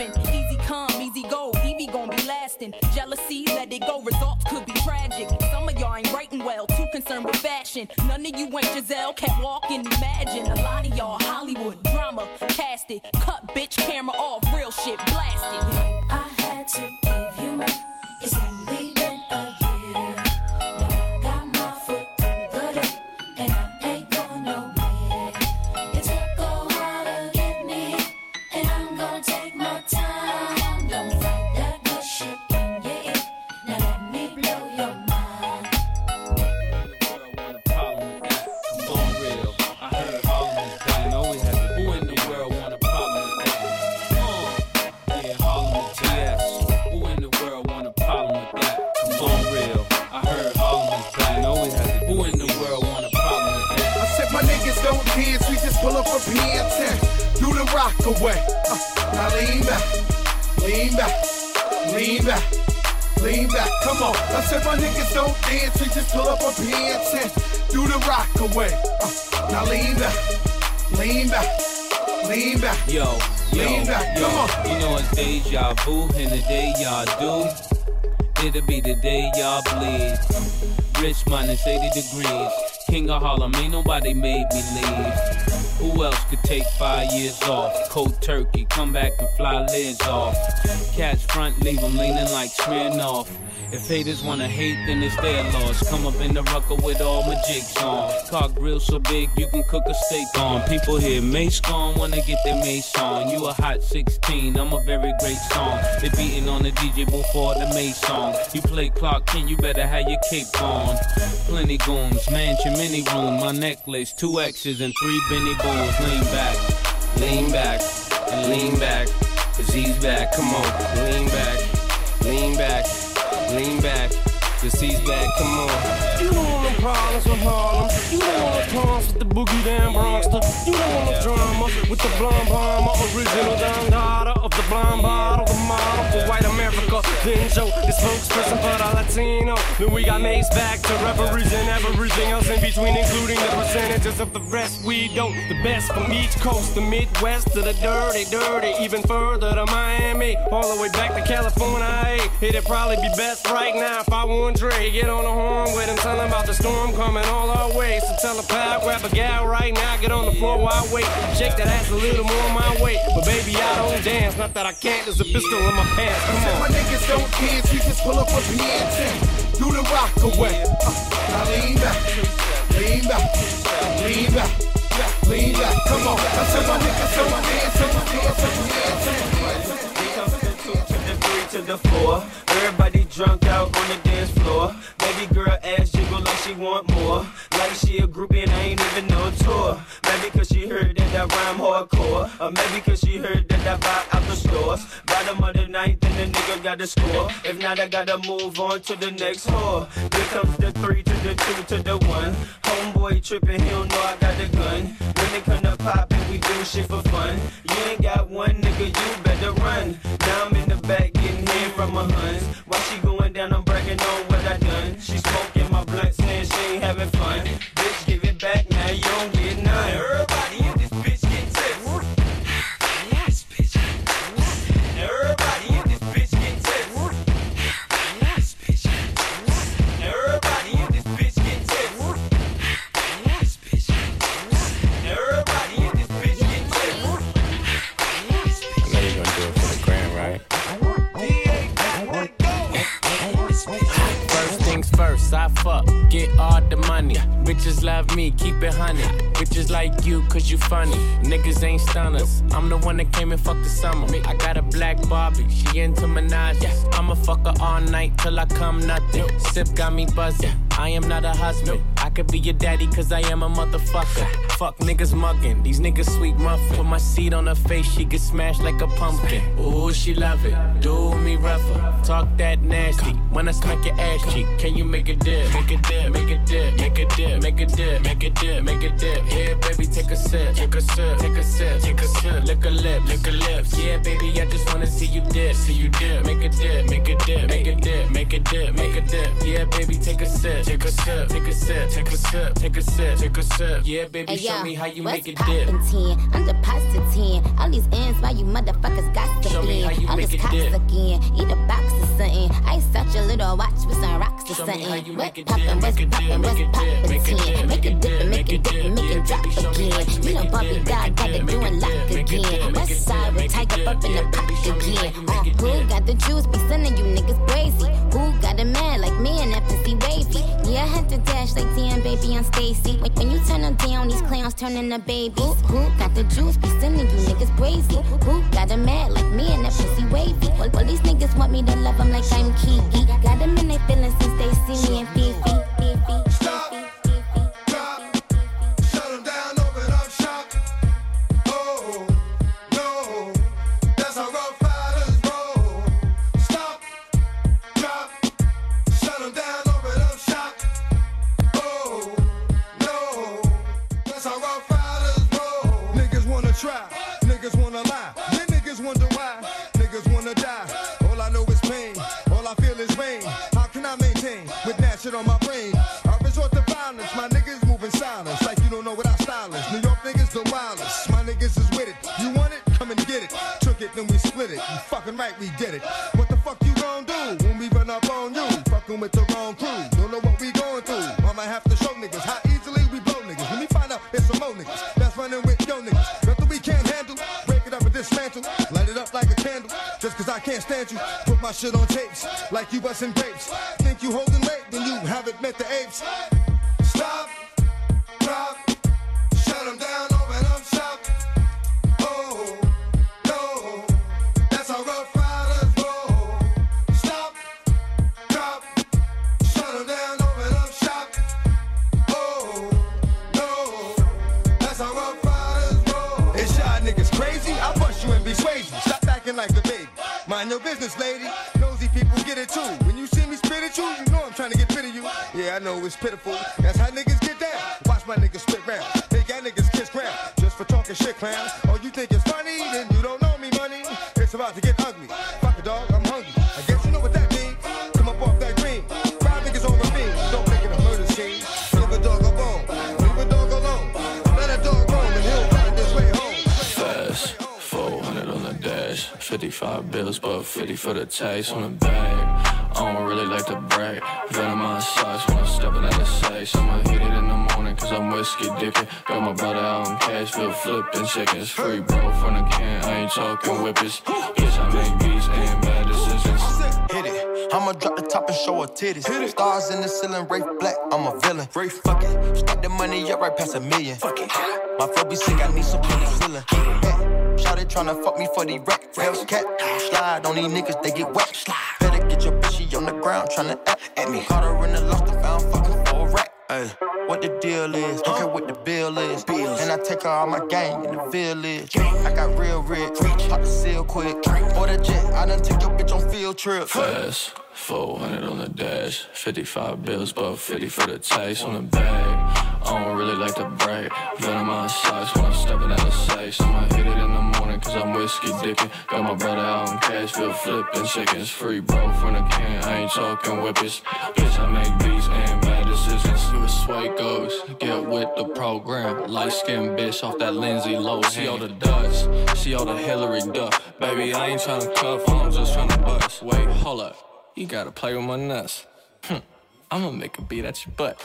Easy come, easy go, Evie gon' be lasting. Jealousy, let it go, results could be tragic. Some of y'all ain't writing well, too concerned with fashion. None of you ain't Giselle, can't walk and imagine. A lot of y'all Hollywood drama, cast it. Cut bitch camera off, real shit blasted. I had to give you up. That? On, real. I heard Harlem is bad. Always had to. Who in the world want a problem with that? I said my niggas don't dance, we just pull up a pants and do the rock away. Uh, now lean back, lean back, lean back, lean back. Come on. I said my niggas don't dance, we just pull up a pants and do the rock away. Uh, now lean back, lean back, lean back. Yo, yo, Lean back, yo. come on. You know it's deja vu, and the day y'all do, it'll be the day y'all bleed. Rich minus 80 degrees. King of Harlem, ain't nobody made me leave. Who else could take five years off? Cold turkey, come back and fly lids off. Catch front, leave 'em leaning like Smirnoff. If haters wanna hate, then it's their loss. Come up in the rucker with all my jigs on. Car grill so big you can cook a steak on. People hear Mace gone, wanna get their Mace on. You a hot 16, I'm a very great song. They beating on the DJ before the Mace song. You play Clark Kent, you better have your cape on. Plenty goons, mansion, mini room, my necklace, two X's and three Benny Bulls. Lean back, lean back, and lean back. He's back, come on, lean back, lean back, lean back. Cause he's back, come on. You don't want no problems with Harlem. You don't want no problems with the boogie down Bronxter. You don't want no drama with the blonde bomber. Original down daughter of the blonde bottle. The model for white America. Then Joe, the spokesperson for the Latino. Then we got Mace back to referees and everything else in between, including the percentages of the rest. We don't. The best from each coast, the Midwest to the dirty, dirty. Even further to Miami. All the way back to California. It'd probably be best right now if I won Dre. Get on the horn with him, tell him about the storm coming all our way. So tell a pal, grab a gal right now, get on the floor while I wait. Shake that ass a little more my way. But baby, I don't dance. Not that I can't, there's a pistol in my pants. Come on. my niggas don't dance, we just pull up a pants do the rock away. Uh, now lean back, lean back, lean back, lean back. Come on. I said my niggas don't dance, don't dance, don't dance. Comes to the two to the three to the four. Everybody drunk out on the dance floor. Baby girl ass jiggle like she want more. Like she a groupie and I ain't even no tour. Maybe cause she heard that I rhyme hardcore. Or maybe cause she heard that I buy out the stores. Bottom of the ninth and the nigga got the score. If not, I gotta move on to the next whore. Here comes the three to the two to the one. Homeboy tripping, he don't know I got the gun. It come to poppin', we do shit for fun. You ain't got one nigga, you better run. Now I'm in the back getting head from my huns. While she going down, I'm bragging on what I done. She smoking my blunt, saying she ain't having fun. Bitch, give it back you, cause you funny. Niggas ain't stunners. I'm the one that came and fucked the summer. I got a black Barbie, she into Minaj. I'ma fuck her all night till I come nothing. Sip got me buzzing. I am not a husband. I could be your daddy, cause I am a motherfucker. Fuck niggas mugging, these niggas sweet muffin. Put my seed on her face, she get smashed like a pumpkin. Ooh, she love it, do me rougher. Talk that nasty, when I smack your ass cheek, can you make a dip? Make a dip, make a dip, make a dip, make a dip, make a dip, make a dip. Yeah, baby, take a sip, take a sip, take a sip, take a sip. Lick a lip, lick a lips. Yeah, baby, I just wanna see you dip, see you dip. Make a dip, make a dip, make a dip, make a dip, make a dip. Yeah, baby, take a sip, take a sip, take a sip, take a sip, take a sip, take a sip. Yeah, baby, Hey, show yo, me how you make it dip. 10? I'm deposit 10. All these ends, why you motherfuckers got to Show me how you All make this it cops again. Eat a box or something. Ice such a little watch with some rocks or Show me how something. What make it poppin', dip, what's make it dip, poppin', what's make it dip, poppin' make it 10? dip, Make it dip, make it dip, make it drop dip. Me how again. you You make done it Bobby God got it doing lock again. West side, make tiger up in the dip. pot Show me how again. you Uh, make it who got the juice? Be sending you niggas crazy. Who got a man like me and pussy wavy? Yeah, I had to dash like damn baby, I'm Stacy. When, when you turn them down, these clowns turn into babies. Who, who got the juice? Be sending you niggas crazy. Who got a man like me and that pussy wavy? Well, well, these niggas want me to love them like I'm Kiki. Got them in their feelings since they see me in Fifi. Fifi. Fucking right, we did it. What the fuck you gon' do when we run up on you? Fucking with the wrong crew. Don't know what we going through. Might have to show niggas how easily we blow niggas. When we find out it's some more niggas that's running with yo niggas. Nothing we can't handle. Break it up and dismantle. Light it up like a candle. Just cause I can't stand you. Put my shit on tapes like you busting grapes. Think you holding weight when you haven't met the apes. Yeah, I know it's pitiful. That's how niggas get down. Watch my niggas spit round. Make y'all niggas kiss ground. Just for talking shit, clowns. Oh, you think it's funny? Then you don't know me, money. It's about to get ugly. Fuck a dog, I'm hungry. I guess you know what that means. Come up off that green. Five niggas on ravine. Don't make it a murder scene. Leave a dog alone. Leave a dog alone. Let a dog roam and he'll find his way home. Fast, 400 on the dash, 55 bills, but 50 for the taste on the bag. I don't really like to brag. Venom out. I'ma hit it in the morning, cause I'm whiskey dickin'. Got my brother out in Cashville, flipping chickens. Free bro from the can, I ain't talking whippers. Bitch, I make beats and bad decisions. Hit it. I'ma drop the top and show her titties. Stars in the ceiling, Wraith Black, I'm a villain. Wraith, fuck it. Stack the money up right past a million. Fuck it. My flow be sick, I need some penicillin. Shout it tryna fuck me for the rack. Hellcat. Slide on these niggas, they get wet. Better get your bitchy on the ground tryna act at me. Caught her in the loft and found fucking for a rack. Ay, what the deal is? Don't care what the bill is. And I take all my gang in the village. I got real rich. Pop the seal quick. Order jet. I done take your bitch on field trip. Fast, 400 on the dash, 55 bills, but 50 for the taste on the bag. I don't really like to brag. Venom on socks when I'm stepping out of sight. So I'ma hit it in the morning, cause I'm whiskey dickin'. Got my brother out in Cashville, flipping chickens. Free bro from the can, I ain't talking whippers. Bitch, I make beats and decisions. You a sway goes, get with the program. Light skinned bitch off that Lindsay low. See all the dust, see all the Hilary Duff. Baby, I ain't tryna cuff, I'm just tryna bust. Wait, hold up. You gotta play with my nuts. Hm, I'ma make a beat at your butt.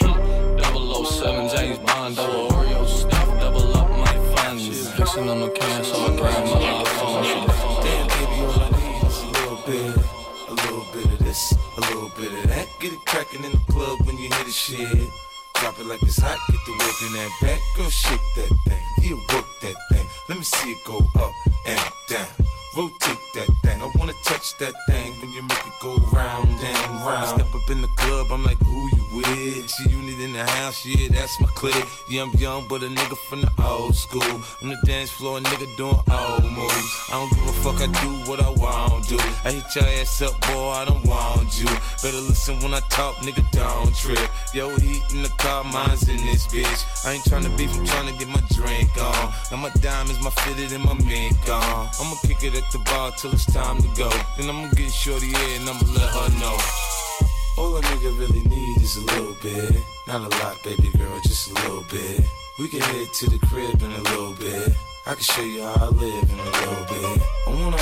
Hm, 007 James Bond, double Oreo stuff, double up my funds. Fixing on the can, so I grab my iPhone. Damn, baby, all I need is a little bit, a little bit of this, a little bit of that. Get it crackin' in the club when you hear the shit. Drop it like it's hot, get the work in that back. Girl, shake that thing, yeah, work that thing. Let me see it go up and down. rotate that thing. I wanna touch that thing when you make it go round and round. Step up in the club, I'm like, who you with? G-Unit in the house, yeah, that's my clique. Yeah, I'm young, but a nigga from the old school. On the dance floor, a nigga doing old moves. I don't give a fuck, I do what I want to. I hit your ass up, boy, I don't want you. Better listen when I talk, nigga, don't trip. Yo, heat in the car, mine's in this bitch. I ain't tryna beef, I'm tryna get my drink on. Now my diamonds, my fitted, and my mink on. I'ma kick it at the bar till it's time to go. Then I'ma get shorty in and I'ma let her know. All a nigga really need is a little bit. Not a lot, baby girl, just a little bit. We can head to the crib in a little bit. I can show you how I live in a little bit. I wanna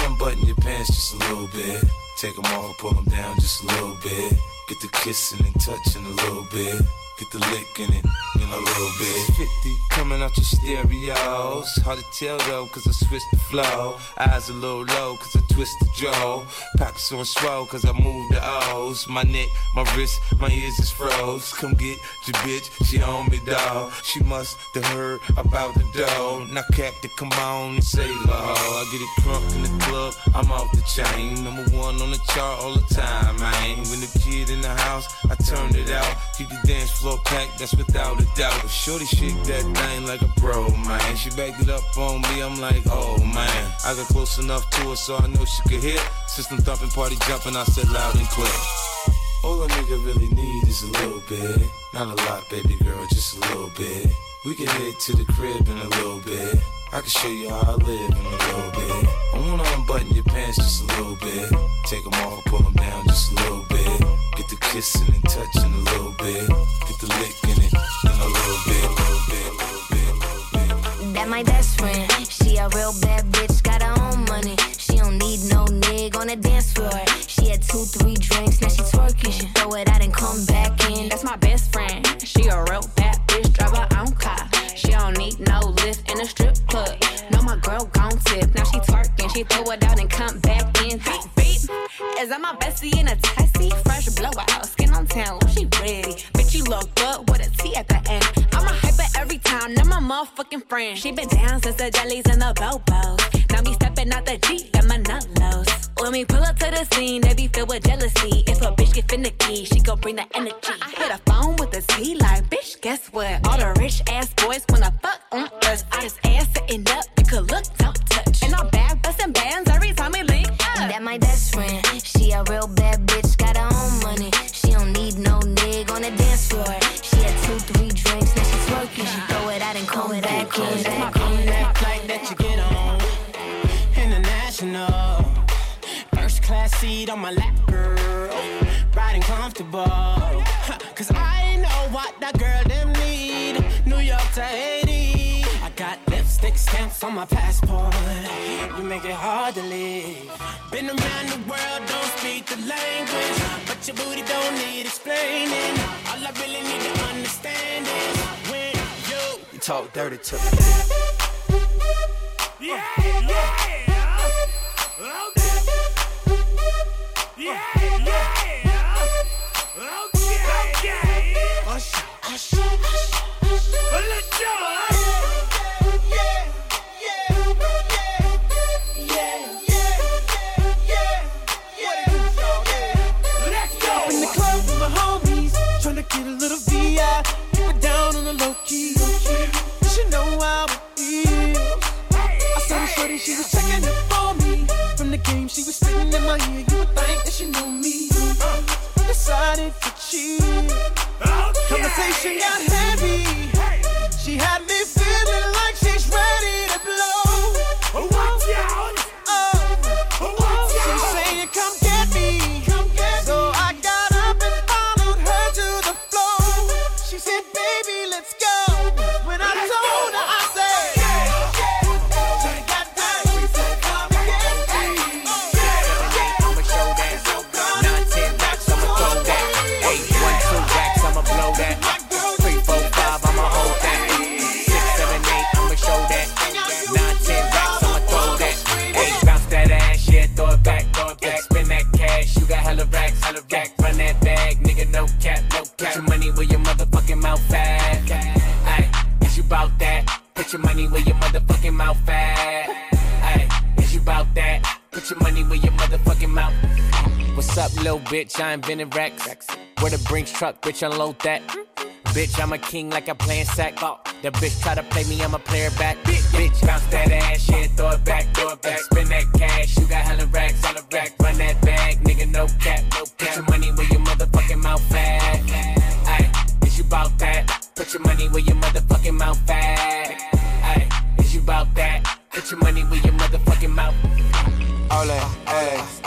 just a little bit. Take them off, pull them down just a little bit. Get the kissing and touching a little bit. Get the licking it in a little bit. 50 coming out your stereos. Hard to tell though, cause I switched the flow. Eyes a little low, cause I twist the jaw. Pockets on swell, cause I move the O's. My neck, my wrist, my ears is froze. Come get your bitch, she on me, dawg. She must have heard about the dough. Now, Captain, come on and say low. I get it crunk in the club, I'm off the chain. Number one on the chart all the time, man. When the kid in the house, I turn it out. Keep the dance floor packed, that's without a doubt. But Shorty shake that thing like a pro, man. She backed it up on me, I'm like, oh man. I got close enough to her so I know she could hear. System thumping, party jumping, I said loud and clear. All a nigga really need is a little bit. Not a lot, baby girl, just a little bit. We can head to the crib in a little bit. I can show you how I live in a little bit. Unbutton your pants just a little bit. Take them off, pull them down just a little bit. Get the kissing and touching a little bit. Get the licking it in a little bit, little bit, little bit, little bit. That my best friend. She a real bad bitch, got her own money. She don't need no nigga on the dance floor. She had two, three drinks, now she twerking. She throw it out and come back in. That's my best friend. She a real bad bitch, drive her own car. She don't need no lift in a strip club. No, my girl gon' tip. Now she she throw it out and come back in. Beep, beep. Is that my bestie in a taxi? Fresh blowout, skin on town, oh, she ready. Bitch, you look good with a T at the end. I'm a hyper every time, now my motherfucking friend. She been down since the jellies and the bobos. Now me stepping out the Jeep, got my nut lows. When we pull up to the scene, they be filled with jealousy. If a bitch get finicky, she gon' bring the energy. I hit a phone with a T like, bitch, guess what? All the rich ass boys wanna fuck on us. I just ass sitting up, lipstick stamps on my passport. You make it hard to leave. Been around the world, don't speak the language. But your booty don't need explaining. All I really need to understand is when you, you talk dirty to me. Yeah, yeah. Okay. Yeah, yeah. Okay, okay. Usher, usher, usher. Bitch, I invented racks. Where the Brinks truck, bitch, unload that. Bitch, I'm a king like I'm playing sack. Oh, the bitch try to play me, I'm a player back. Bitch, bounce that ass, yeah, throw it back, throw it back. Spin that cash, you got hella racks on the rack. Run that bag, nigga, no cap, no cap. Put your money where your motherfucking mouth at. Ay, is you bout that? Put your money where your motherfucking mouth at. Ay, is you bout that? Put your money where your motherfucking mouth. Ole, ay, ay.